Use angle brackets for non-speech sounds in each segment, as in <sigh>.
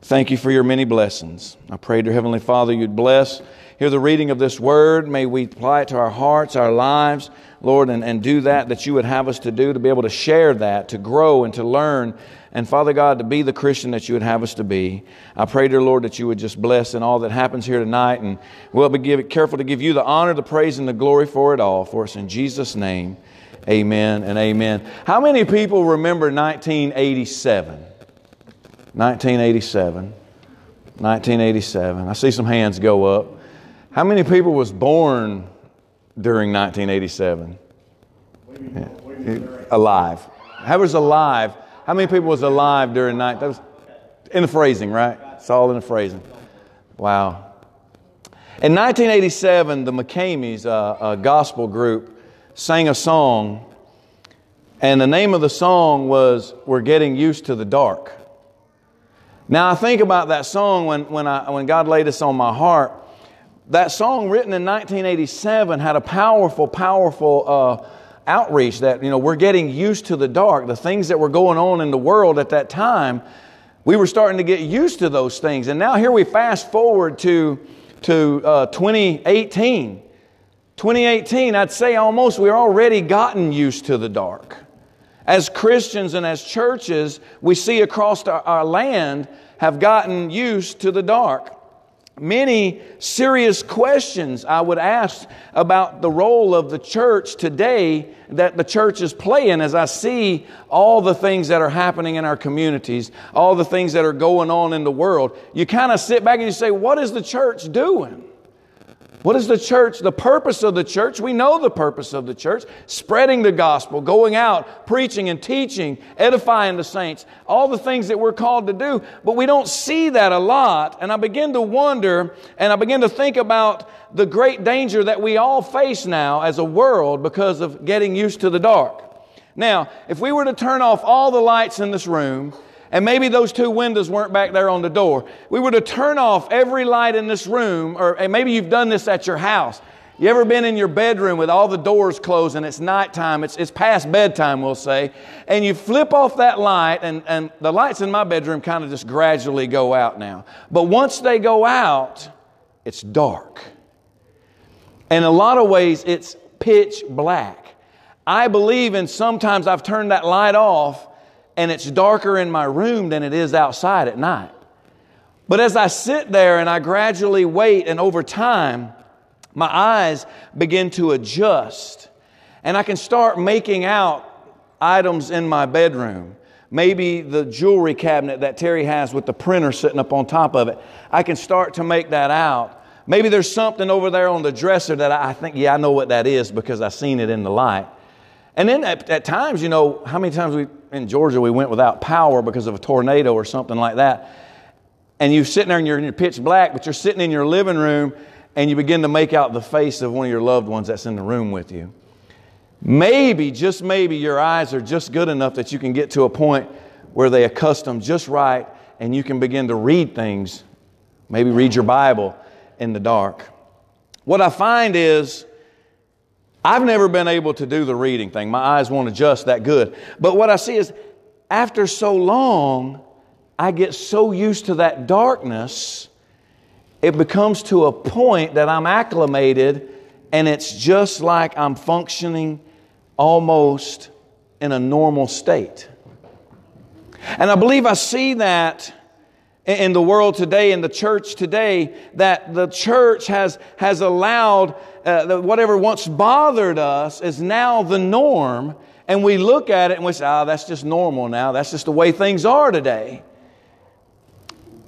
Thank you for your many blessings. I pray, dear Heavenly Father, you'd bless, hear the reading of this word. May we apply it to our hearts, our lives, Lord, and, and do that that you would have us to do, to be able to share that, to grow and to learn. And Father God, to be the Christian that you would have us to be. I pray, dear Lord, that you would just bless in all that happens here tonight. And we'll be give, careful to give you the honor, the praise, and the glory for it all. For us in Jesus' name, amen and amen. How many people remember 1987? 1987. 1987. I see some hands go up. How many people was born during 1987? Yeah. Alive. How was alive? How many people was alive during night? That was in the phrasing, right? It's all in the phrasing. Wow. In 1987, the McKameys, uh, a gospel group, sang a song, and the name of the song was "We're Getting Used to the Dark." Now, I think about that song when, when, I, when God laid this on my heart. That song, written in 1987, had a powerful, powerful uh, outreach that, you know, we're getting used to the dark. The things that were going on in the world at that time, we were starting to get used to those things. And now here we fast forward to, to uh, 2018. 2018, I'd say almost we're already gotten used to the dark. As Christians and as churches, we see across our, land have gotten used to the dark. Many serious questions I would ask about the role of the church today that the church is playing as I see all the things that are happening in our communities, all the things that are going on in the world. You kind of sit back and you say, What is the church doing? What is the church? The purpose of the church? We know the purpose of the church spreading the gospel, going out, preaching and teaching, edifying the saints, all the things that we're called to do. But we don't see that a lot. And I begin to wonder and I begin to think about the great danger that we all face now as a world because of getting used to the dark. Now, if we were to turn off all the lights in this room, and maybe those two windows weren't back there on the door. We were to turn off every light in this room, or maybe you've done this at your house. You ever been in your bedroom with all the doors closed and it's nighttime, it's, it's past bedtime, we'll say, and you flip off that light, and, and the lights in my bedroom kind of just gradually go out now. But once they go out, it's dark. In a lot of ways, it's pitch black. I believe in sometimes I've turned that light off and it's darker in my room than it is outside at night. But as I sit there and I gradually wait, and over time, my eyes begin to adjust, and I can start making out items in my bedroom. Maybe the jewelry cabinet that Terry has with the printer sitting up on top of it. I can start to make that out. Maybe there's something over there on the dresser that I think, yeah, I know what that is because I've seen it in the light. And then at, at times, you know, how many times we in Georgia, we went without power because of a tornado or something like that. And you're sitting there and you're in your pitch black, but you're sitting in your living room and you begin to make out the face of one of your loved ones that's in the room with you. Maybe, just maybe, your eyes are just good enough that you can get to a point where they accustom just right and you can begin to read things, maybe read your Bible in the dark. What I find is I've never been able to do the reading thing. My eyes won't adjust that good. But what I see is after so long, I get so used to that darkness, it becomes to a point that I'm acclimated and it's just like I'm functioning almost in a normal state. And I believe I see that in the world today, in the church today, that the church has, has allowed uh, whatever once bothered us is now the norm, and we look at it and we say, oh, that's just normal now. That's just the way things are today.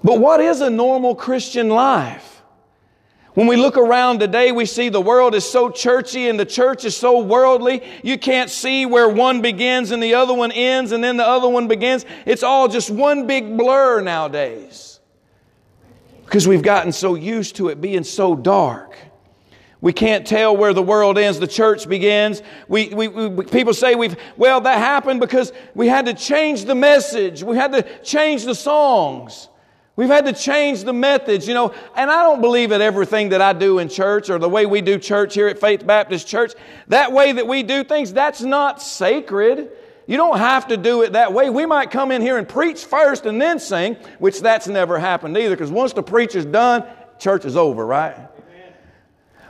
But what is a normal Christian life? When we look around today, we see the world is so churchy and the church is so worldly. You can't see where one begins and the other one ends and then the other one begins. It's all just one big blur nowadays. Because we've gotten so used to it being so dark. We can't tell where the world ends, the church begins. We, we, we, people say we've, well, that happened because we had to change the message. We had to change the songs. We've had to change the methods, you know, and I don't believe that everything that I do in church or the way we do church here at Faith Baptist Church, that way that we do things, that's not sacred. You don't have to do it that way. We might come in here and preach first and then sing, which that's never happened either, because once the preacher's done, church is over, right?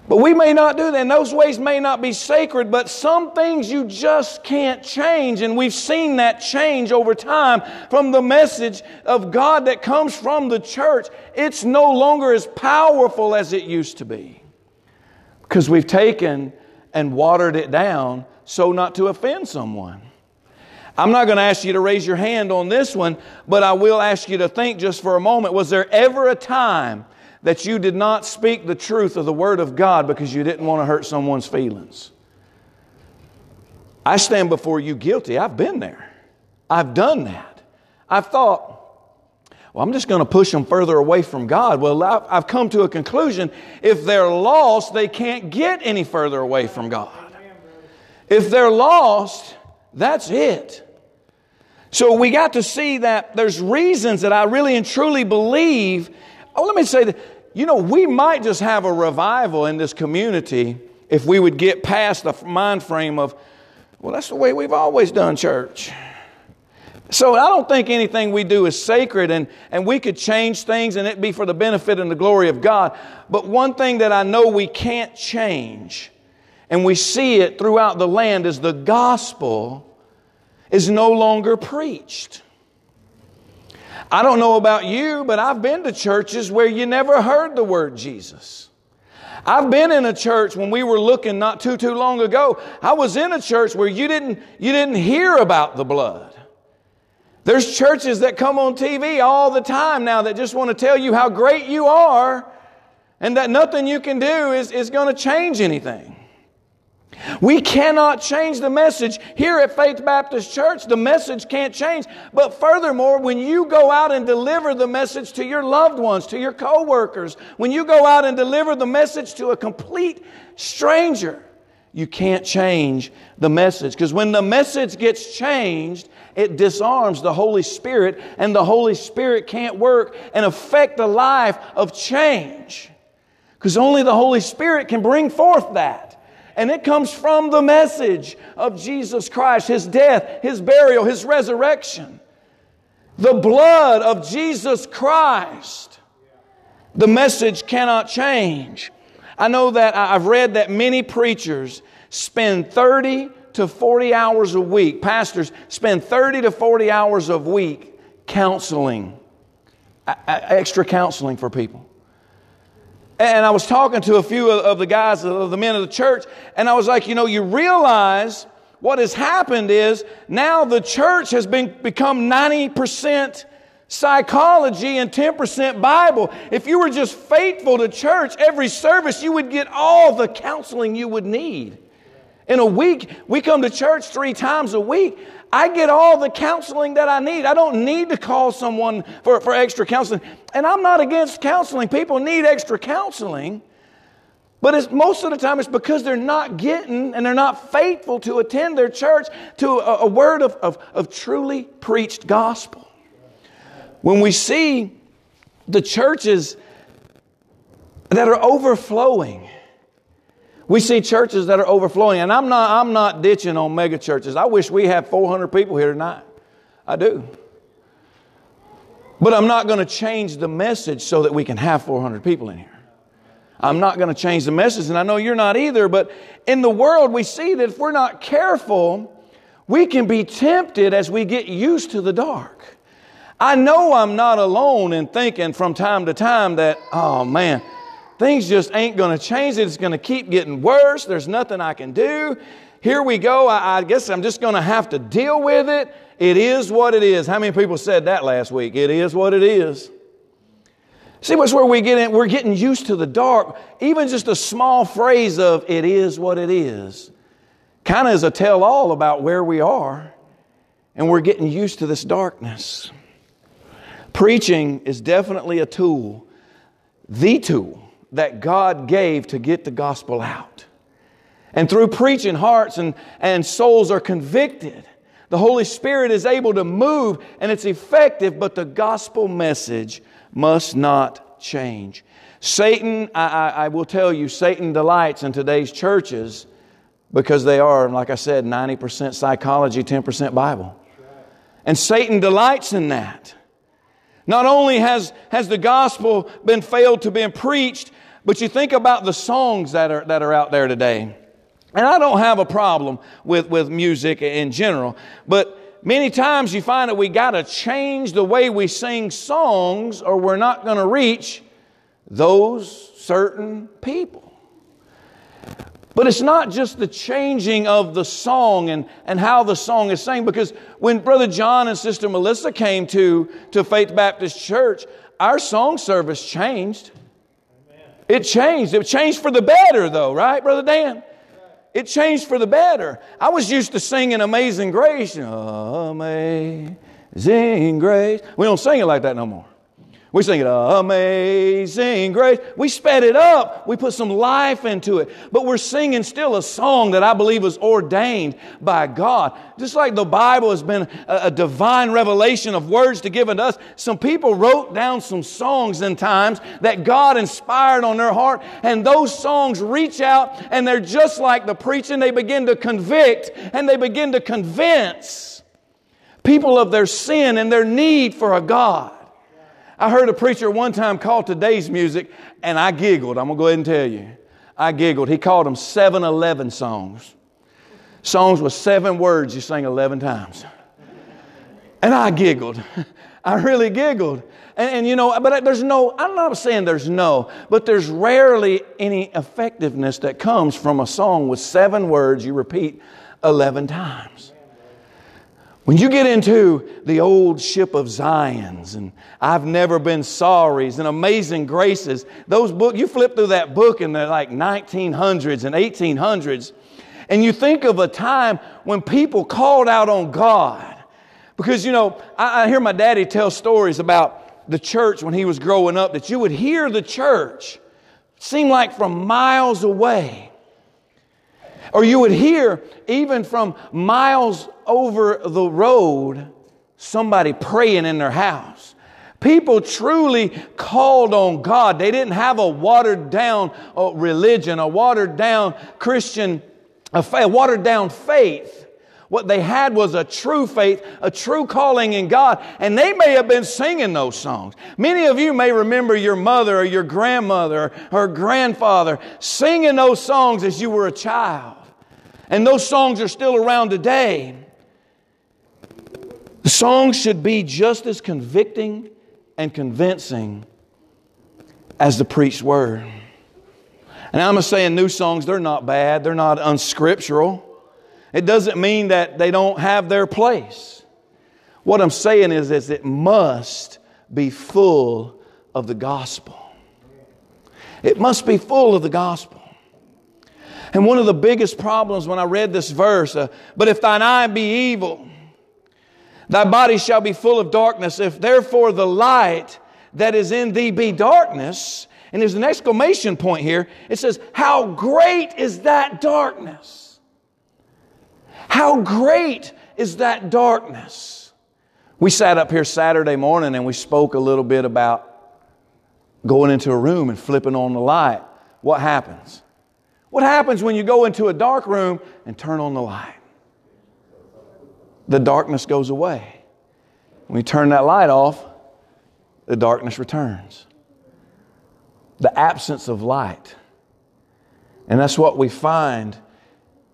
But we may not do that, and those ways may not be sacred, but some things you just can't change. And we've seen that change over time from the message of God that comes from the church. It's no longer as powerful as it used to be because we've taken and watered it down so not to offend someone. I'm not going to ask you to raise your hand on this one, but I will ask you to think just for a moment. Was there ever a time that you did not speak the truth of the Word of God because you didn't want to hurt someone's feelings. I stand before you guilty. I've been there. I've done that. I've thought, well, I'm just going to push them further away from God. Well, I've come to a conclusion if they're lost, they can't get any further away from God. If they're lost, that's it. So we got to see that there's reasons that I really and truly believe. Oh, let me say that you know, we might just have a revival in this community if we would get past the mind frame of, well, that's the way we've always done church. So I don't think anything we do is sacred and, and we could change things and it be for the benefit and the glory of God. But one thing that I know we can't change, and we see it throughout the land, is the gospel is no longer preached. I don't know about you, but I've been to churches where you never heard the word Jesus. I've been in a church when we were looking not too too long ago. I was in a church where you didn't you didn't hear about the blood. There's churches that come on TV all the time now that just want to tell you how great you are and that nothing you can do is, is going to change anything. We cannot change the message. Here at Faith Baptist Church, the message can't change. But furthermore, when you go out and deliver the message to your loved ones, to your coworkers, when you go out and deliver the message to a complete stranger, you can't change the message. Because when the message gets changed, it disarms the Holy Spirit, and the Holy Spirit can't work and affect the life of change. Because only the Holy Spirit can bring forth that. And it comes from the message of Jesus Christ, His death, His burial, His resurrection. The blood of Jesus Christ. The message cannot change. I know that I've read that many preachers spend 30 to 40 hours a week, pastors spend 30 to 40 hours a week counseling, extra counseling for people. And I was talking to a few of the guys, of the men of the church, and I was like, you know, you realize what has happened is now the church has been, become 90% psychology and 10% Bible. If you were just faithful to church every service, you would get all the counseling you would need. In a week, we come to church three times a week. I get all the counseling that I need. I don't need to call someone for, for extra counseling. And I'm not against counseling. People need extra counseling. But it's, most of the time, it's because they're not getting and they're not faithful to attend their church to a, a word of, of, of truly preached gospel. When we see the churches that are overflowing, we see churches that are overflowing, and I'm not, I'm not ditching on mega churches. I wish we had 400 people here tonight. I do. But I'm not going to change the message so that we can have 400 people in here. I'm not going to change the message, and I know you're not either, but in the world, we see that if we're not careful, we can be tempted as we get used to the dark. I know I'm not alone in thinking from time to time that, oh man, Things just ain't going to change. It's going to keep getting worse. There's nothing I can do. Here we go. I, I guess I'm just going to have to deal with it. It is what it is. How many people said that last week? It is what it is. See, what's where we get in? We're getting used to the dark. Even just a small phrase of it is what it is kind of is a tell all about where we are. And we're getting used to this darkness. Preaching is definitely a tool, the tool that God gave to get the gospel out. And through preaching, hearts and, and souls are convicted. The Holy Spirit is able to move and it's effective, but the gospel message must not change. Satan, I, I, I will tell you, Satan delights in today's churches because they are, like I said, 90% psychology, 10% Bible. And Satan delights in that. Not only has, has the gospel been failed to be preached, but you think about the songs that are, that are out there today. And I don't have a problem with, with music in general, but many times you find that we got to change the way we sing songs or we're not going to reach those certain people. But it's not just the changing of the song and, and how the song is sang, because when Brother John and Sister Melissa came to, to Faith Baptist Church, our song service changed. It changed. It changed for the better, though, right, Brother Dan? It changed for the better. I was used to singing Amazing Grace. Amazing Grace. We don't sing it like that no more. We sing it, Amazing Grace. We sped it up. We put some life into it. But we're singing still a song that I believe was ordained by God. Just like the Bible has been a, a divine revelation of words to give unto us, some people wrote down some songs in times that God inspired on their heart. And those songs reach out and they're just like the preaching. They begin to convict and they begin to convince people of their sin and their need for a God. I heard a preacher one time call today's music, and I giggled. I'm going to go ahead and tell you. I giggled. He called them 7 11 songs. Songs with seven words you sing 11 times. And I giggled. <laughs> I really giggled. And, and, you know, but there's no, I'm not saying there's no, but there's rarely any effectiveness that comes from a song with seven words you repeat 11 times. When you get into the old ship of Zions and I've never been sorry's and amazing graces, those books, you flip through that book in the like 1900s and 1800s, and you think of a time when people called out on God. Because, you know, I, I hear my daddy tell stories about the church when he was growing up that you would hear the church seem like from miles away. Or you would hear, even from miles over the road, somebody praying in their house. People truly called on God. They didn't have a watered down uh, religion, a watered down Christian, a watered down faith. What they had was a true faith, a true calling in God, and they may have been singing those songs. Many of you may remember your mother or your grandmother or grandfather singing those songs as you were a child. And those songs are still around today. The songs should be just as convicting and convincing as the preached word. And I'm saying new songs, they're not bad, they're not unscriptural. It doesn't mean that they don't have their place. What I'm saying is, is it must be full of the gospel. It must be full of the gospel. And one of the biggest problems when I read this verse, uh, but if thine eye be evil, thy body shall be full of darkness. If therefore the light that is in thee be darkness, and there's an exclamation point here, it says, How great is that darkness? How great is that darkness? We sat up here Saturday morning and we spoke a little bit about going into a room and flipping on the light. What happens? What happens when you go into a dark room and turn on the light? The darkness goes away. When you turn that light off, the darkness returns. The absence of light. And that's what we find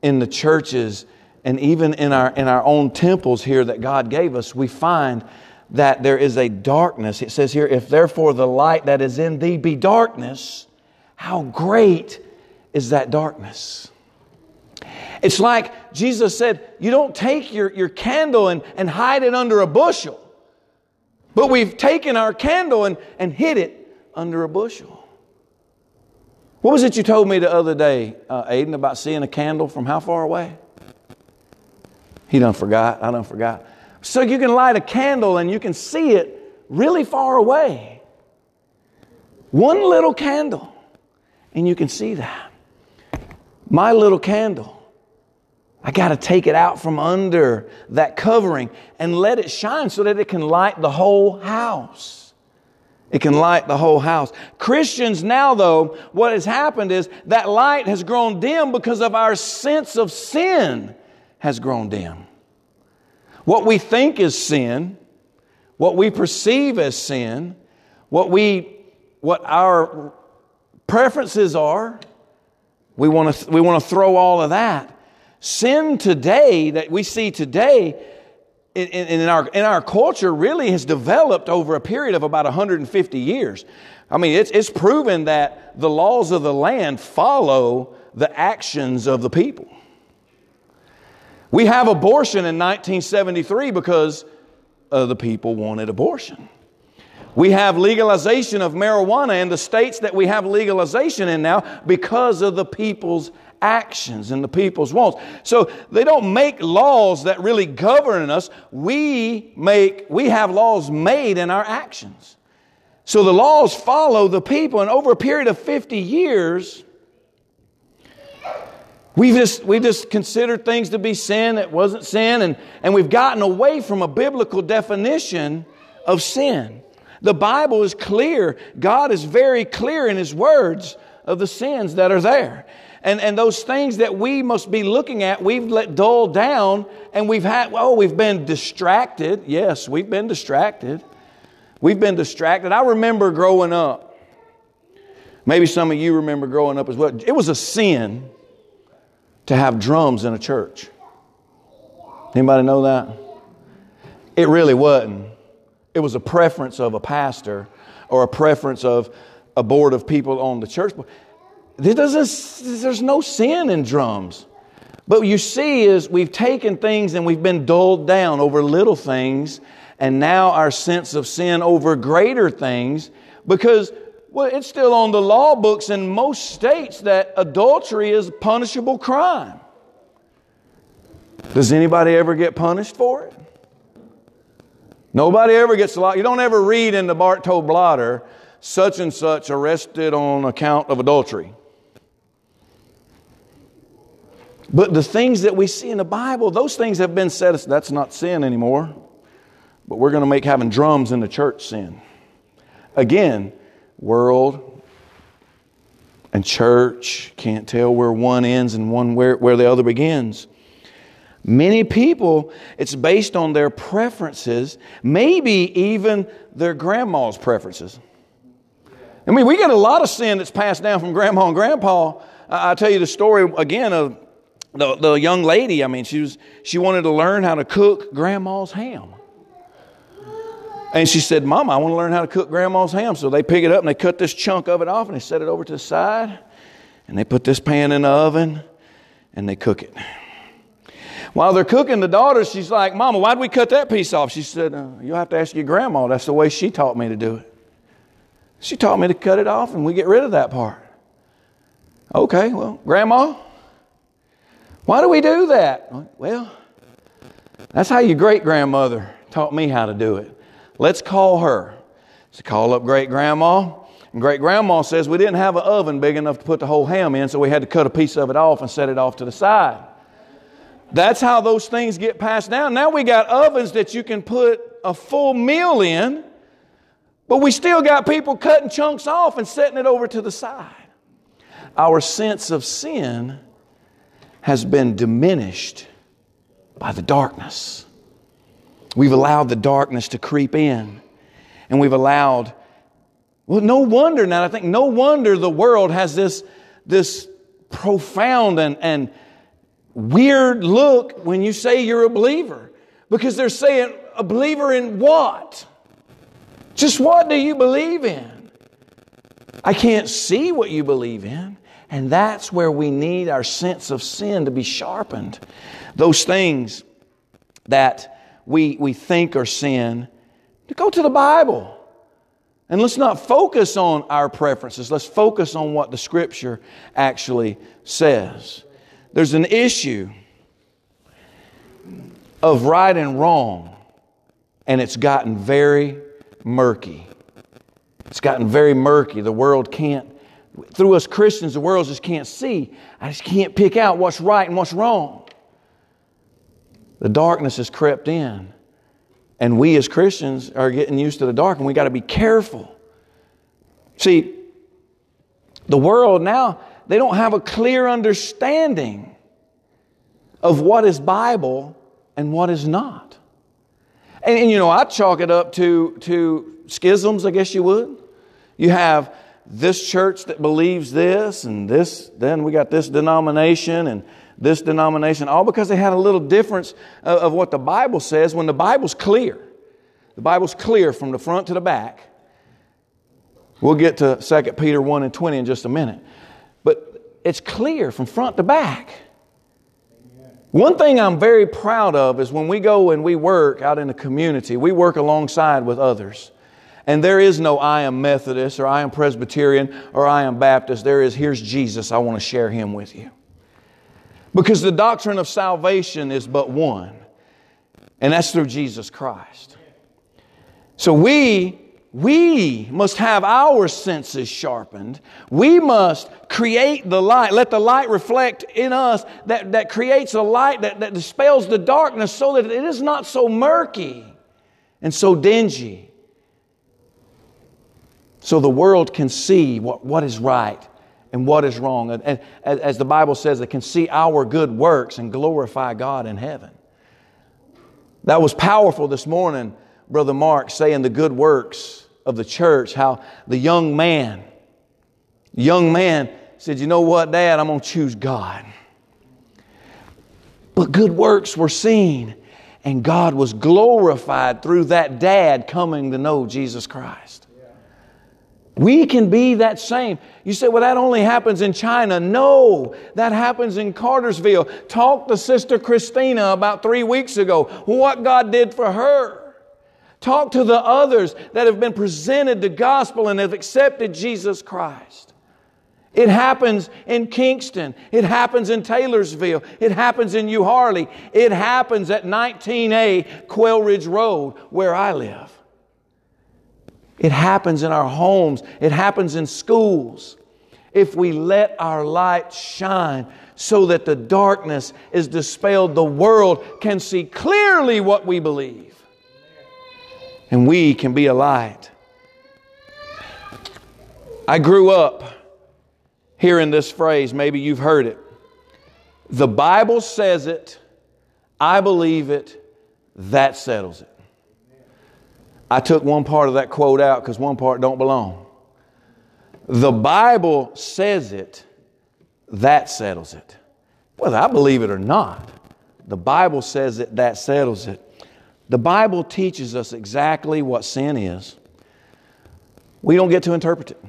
in the churches and even in our, in our own temples here that God gave us. We find that there is a darkness. It says here, if therefore the light that is in thee be darkness, how great is that darkness. It's like Jesus said, you don't take your, your candle and, and hide it under a bushel, but we've taken our candle and, and hid it under a bushel. What was it you told me the other day, uh, Aiden, about seeing a candle from how far away? He done forgot. I done forgot. So you can light a candle and you can see it really far away. One little candle, and you can see that my little candle. I got to take it out from under that covering and let it shine so that it can light the whole house. It can light the whole house. Christians now, though, what has happened is that light has grown dim because of our sense of sin has grown dim. What we think is sin, what we perceive as sin, what we what our preferences are, we want to we want to throw all of that. Sin today that we see today in, in, our, in our culture really has developed over a period of about 150 years. I mean, it's, it's proven that the laws of the land follow the actions of the people. We have abortion in 1973 because uh, the people wanted abortion. We have legalization of marijuana in the states that we have legalization in now because of the people's actions and the people's wants. So they don't make laws that really govern us. We make, we have laws made in our actions. So the laws follow the people, and over a period of 50 years, we've just, we've just considered things to be sin that wasn't sin, and, and we've gotten away from a biblical definition of sin. The Bible is clear. God is very clear in His words of the sins that are there. And, and those things that we must be looking at, we've let dull down and we've had, oh, we've been distracted. Yes, we've been distracted. We've been distracted. I remember growing up. Maybe some of you remember growing up as well. It was a sin to have drums in a church. Anybody know that? It really wasn't. It was a preference of a pastor or a preference of a board of people on the church. There doesn't, There's no sin in drums. But what you see is we've taken things and we've been dulled down over little things, and now our sense of sin over greater things because well, it's still on the law books in most states that adultery is a punishable crime. Does anybody ever get punished for it? Nobody ever gets a lot. You don't ever read in the Bartow Blotter, such and such arrested on account of adultery. But the things that we see in the Bible, those things have been said, that's not sin anymore. But we're going to make having drums in the church sin. Again, world and church can't tell where one ends and one where, where the other begins. Many people, it's based on their preferences, maybe even their grandma's preferences. I mean, we get a lot of sin that's passed down from grandma and grandpa. I'll tell you the story again of the, the young lady. I mean, she, was, she wanted to learn how to cook grandma's ham. And she said, Mama, I want to learn how to cook grandma's ham. So they pick it up and they cut this chunk of it off and they set it over to the side. And they put this pan in the oven and they cook it. While they're cooking, the daughter, she's like, Mama, why'd we cut that piece off? She said, uh, You'll have to ask your grandma. That's the way she taught me to do it. She taught me to cut it off and we get rid of that part. Okay, well, Grandma, why do we do that? Well, that's how your great grandmother taught me how to do it. Let's call her. So call up great grandma. And great grandma says we didn't have an oven big enough to put the whole ham in, so we had to cut a piece of it off and set it off to the side. That's how those things get passed down. Now we got ovens that you can put a full meal in, but we still got people cutting chunks off and setting it over to the side. Our sense of sin has been diminished by the darkness. We've allowed the darkness to creep in, and we've allowed, well, no wonder now, I think, no wonder the world has this, this profound and, and weird look when you say you're a believer. Because they're saying, a believer in what? Just what do you believe in? I can't see what you believe in. And that's where we need our sense of sin to be sharpened. Those things that we, we think are sin, to go to the Bible. And let's not focus on our preferences. Let's focus on what the Scripture actually says. There's an issue of right and wrong, and it's gotten very murky. It's gotten very murky. The world can't through us Christians, the world just can't see. I just can't pick out what's right and what's wrong. The darkness has crept in. And we as Christians are getting used to the dark, and we got to be careful See, the world now, they don't have a clear understanding of what is Bible and what is not. And, and, you know, I chalk it up to, to schisms, I guess you would. You have this church that believes this, and this, then we got this denomination and this denomination, all because they had a little difference of, of what the Bible says when the Bible's clear. The Bible's clear from the front to the back. We'll get to 2 Peter 1 and 20 in just a minute. It's clear from front to back. One thing I'm very proud of is when we go and we work out in the community, we work alongside with others. And there is no I am Methodist or I am Presbyterian or I am Baptist. There is, here's Jesus. I want to share him with you. Because the doctrine of salvation is but one, and that's through Jesus Christ. So we we must have our senses sharpened. We must create the light. Let the light reflect in us that, that creates a light that, that dispels the darkness so that it is not so murky and so dingy. So the world can see what, what is right and what is wrong. And, and as the Bible says, they can see our good works and glorify God in heaven. That was powerful this morning, Brother Mark, saying the good works of the church, how the young man, young man said, You know what, Dad, I'm going to choose God. But good works were seen, and God was glorified through that dad coming to know Jesus Christ. We can be that same. You say, well, that only happens in China. No, that happens in Cartersville. Talk to Sister Christina about three weeks ago, what God did for her. Talk to the others that have been presented the gospel and have accepted Jesus Christ. It happens in Kingston. It happens in Taylorsville. It happens in Euharlee. It happens at 19A Quail Ridge Road where I live. It happens in our homes. It happens in schools. If we let our light shine so that the darkness is dispelled, the world can see clearly what we believe and we can be a light. I grew up hearing this phrase, maybe you've heard it. The Bible says it, I believe it, that settles it. I took one part of that quote out because one part don't belong. The Bible says it, that settles it. Whether I believe it or not, the Bible says it, that settles it. The Bible teaches us exactly what sin is. We don't get to interpret it.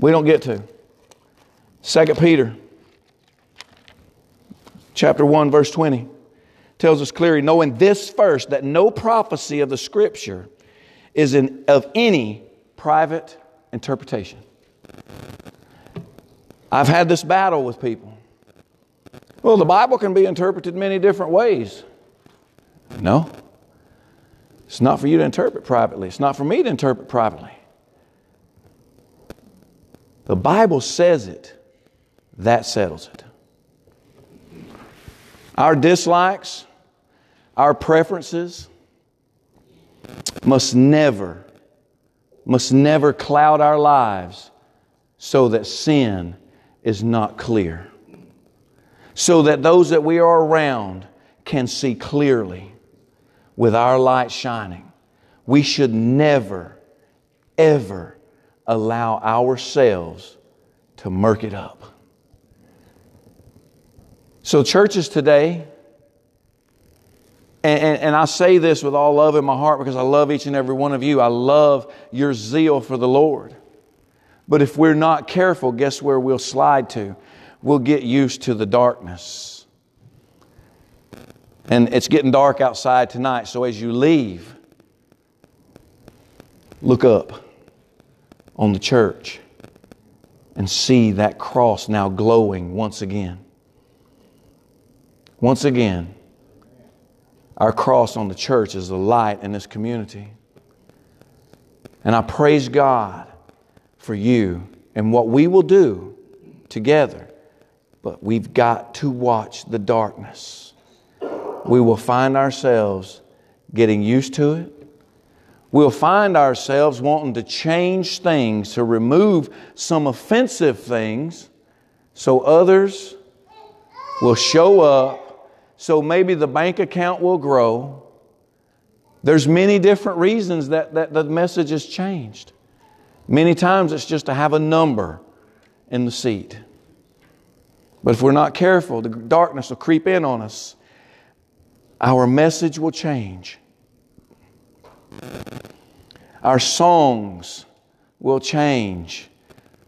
We don't get to. 2 Peter chapter 1 verse 20 tells us clearly knowing this first that no prophecy of the scripture is in, of any private interpretation. I've had this battle with people. Well, the Bible can be interpreted many different ways. No. It's not for you to interpret privately. It's not for me to interpret privately. The Bible says it. That settles it. Our dislikes, our preferences must never, must never cloud our lives so that sin is not clear. So that those that we are around can see clearly with our light shining, we should never, ever allow ourselves to murk it up. So, churches today, and, and, and, I say this with all love in my heart because I love each and every one of you. I love your zeal for the Lord. But if we're not careful, guess where we'll slide to? We'll get used to the darkness. And it's getting dark outside tonight, so as you leave, look up on the church and see that cross now glowing once again. Once again, our cross on the church is the light in this community. And I praise God for you and what we will do together. But we've got to watch the darkness we will find ourselves getting used to it. we'll find ourselves wanting to change things, to remove some offensive things so others will show up, so maybe the bank account will grow. There's many different reasons that, that the message has changed. Many times it's just to have a number in the seat. But if we're not careful, the darkness will creep in on us. Our message will change. Our songs will change.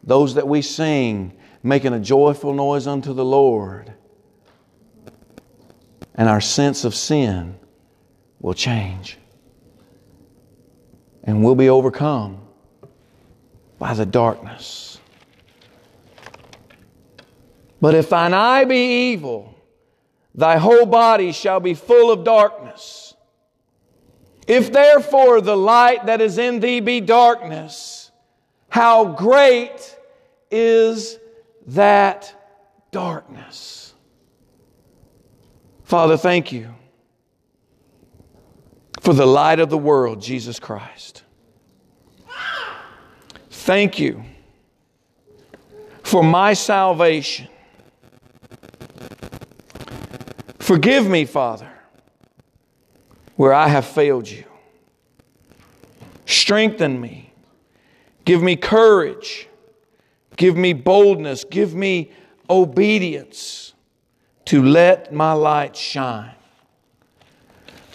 Those that we sing, making a joyful noise unto the Lord. And our sense of sin will change. And we'll be overcome by the darkness. But if thine eye be evil, thy whole body shall be full of darkness. If therefore the light that is in thee be darkness, how great is that darkness? Father, thank you for the light of the world, Jesus Christ. Thank you for my salvation. Forgive me, Father, where I have failed you. Strengthen me. Give me courage. Give me boldness. Give me obedience to let my light shine.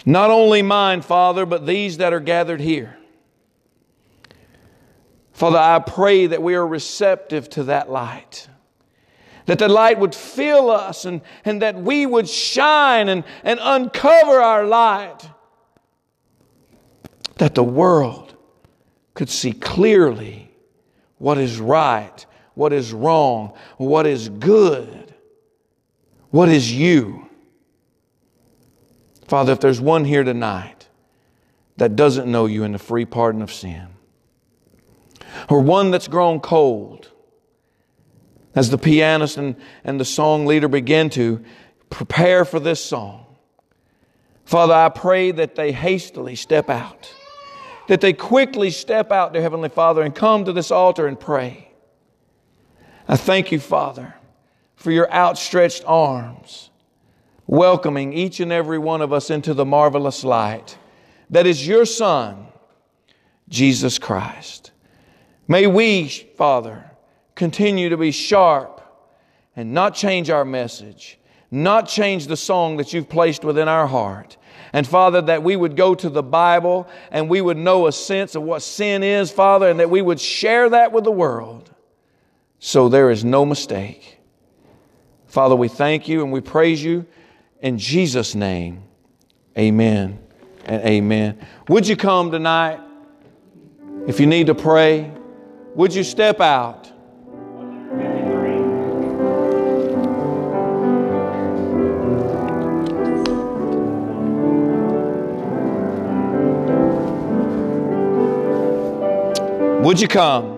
Not only mine, Father, but these that are gathered here. Father, I pray that we are receptive to that light. That the light would fill us and, and that we would shine and, and uncover our light. That the world could see clearly what is right, what is wrong, what is good, what is you. Father, if there's one here tonight that doesn't know you in the free pardon of sin, or one that's grown cold. As the pianist and, and the song leader begin to prepare for this song, Father, I pray that they hastily step out, that they quickly step out, dear Heavenly Father, and come to this altar and pray. I thank you, Father, for your outstretched arms, welcoming each and every one of us into the marvelous light that is your Son, Jesus Christ. May we, Father, continue to be sharp and not change our message, not change the song that you've placed within our heart. And Father, that we would go to the Bible and we would know a sense of what sin is, Father, and that we would share that with the world so there is no mistake. Father, we thank you and we praise you in Jesus' name. Amen and amen. Would you come tonight? If you need to pray, would you step out? Would you come?